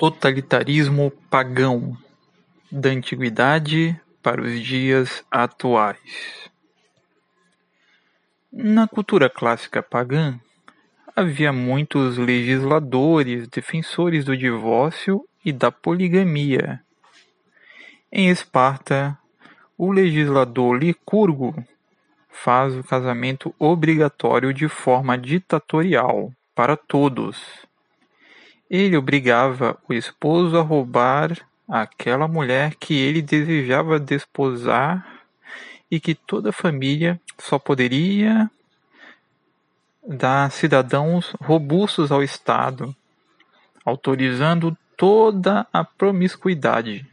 Totalitarismo pagão, da antiguidade para os dias atuais Na cultura clássica pagã, havia muitos legisladores defensores do divórcio e da poligamia. Em Esparta, o legislador Licurgo faz o casamento obrigatório de forma ditatorial para todos ele obrigava o esposo a roubar aquela mulher que ele desejava desposar e que toda a família só poderia dar cidadãos robustos ao Estado, autorizando toda a promiscuidade.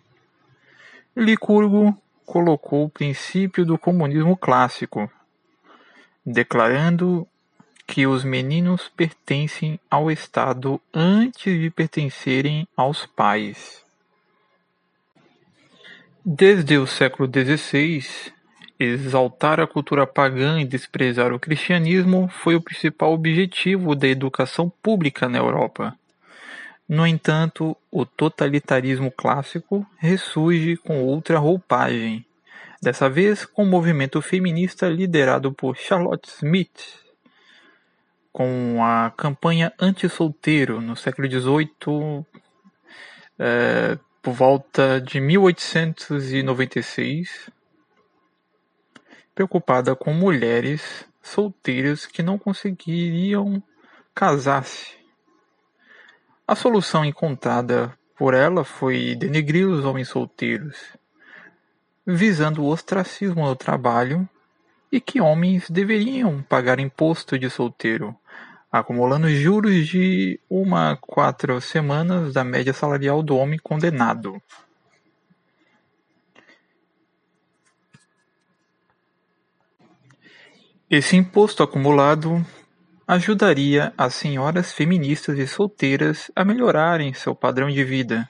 Licurgo colocou o princípio do comunismo clássico, declarando que os meninos pertencem ao Estado antes de pertencerem aos pais. Desde o século XVI, exaltar a cultura pagã e desprezar o cristianismo foi o principal objetivo da educação pública na Europa. No entanto, o totalitarismo clássico ressurge com outra roupagem, dessa vez com o movimento feminista liderado por Charlotte Smith, com a campanha anti-solteiro no século XVIII, é, por volta de 1896, preocupada com mulheres solteiras que não conseguiriam casar-se. A solução encontrada por ela foi denegrir os homens solteiros, visando o ostracismo no trabalho e que homens deveriam pagar imposto de solteiro, acumulando juros de uma a quatro semanas da média salarial do homem condenado. Esse imposto acumulado ajudaria as senhoras feministas e solteiras a melhorarem seu padrão de vida.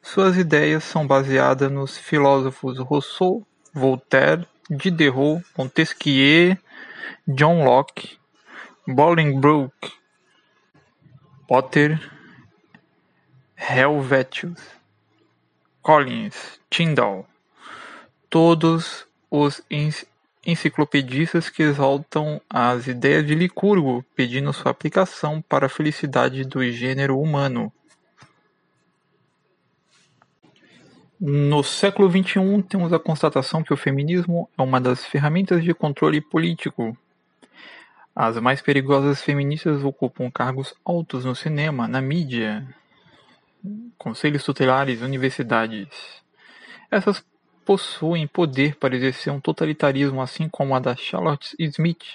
Suas ideias são baseadas nos filósofos Rousseau, Voltaire, Diderot, Montesquieu, John Locke Bolingbroke, Potter, Helvetius, Collins, Tyndall, todos os enciclopedistas que exaltam as ideias de Licurgo, pedindo sua aplicação para a felicidade do gênero humano. No século XXI, temos a constatação que o feminismo é uma das ferramentas de controle político as mais perigosas feministas ocupam cargos altos no cinema, na mídia, conselhos tutelares, universidades. Essas possuem poder para exercer um totalitarismo assim como a da Charlotte Smith,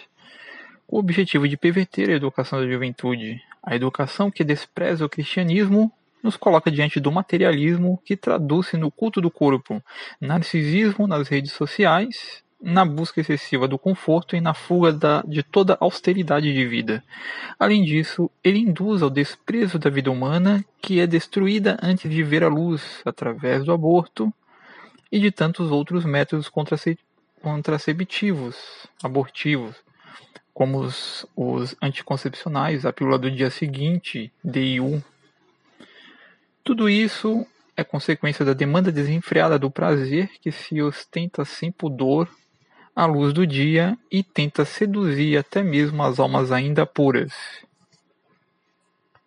com o objetivo de perverter a educação da juventude. A educação que despreza o cristianismo nos coloca diante do materialismo que traduz-se no culto do corpo, narcisismo nas redes sociais na busca excessiva do conforto e na fuga da, de toda austeridade de vida. Além disso, ele induz ao desprezo da vida humana, que é destruída antes de ver a luz, através do aborto e de tantos outros métodos contrace contraceptivos, abortivos, como os, os anticoncepcionais, a pílula do dia seguinte, DIU. Tudo isso é consequência da demanda desenfreada do prazer que se ostenta sem pudor à luz do dia e tenta seduzir até mesmo as almas ainda puras.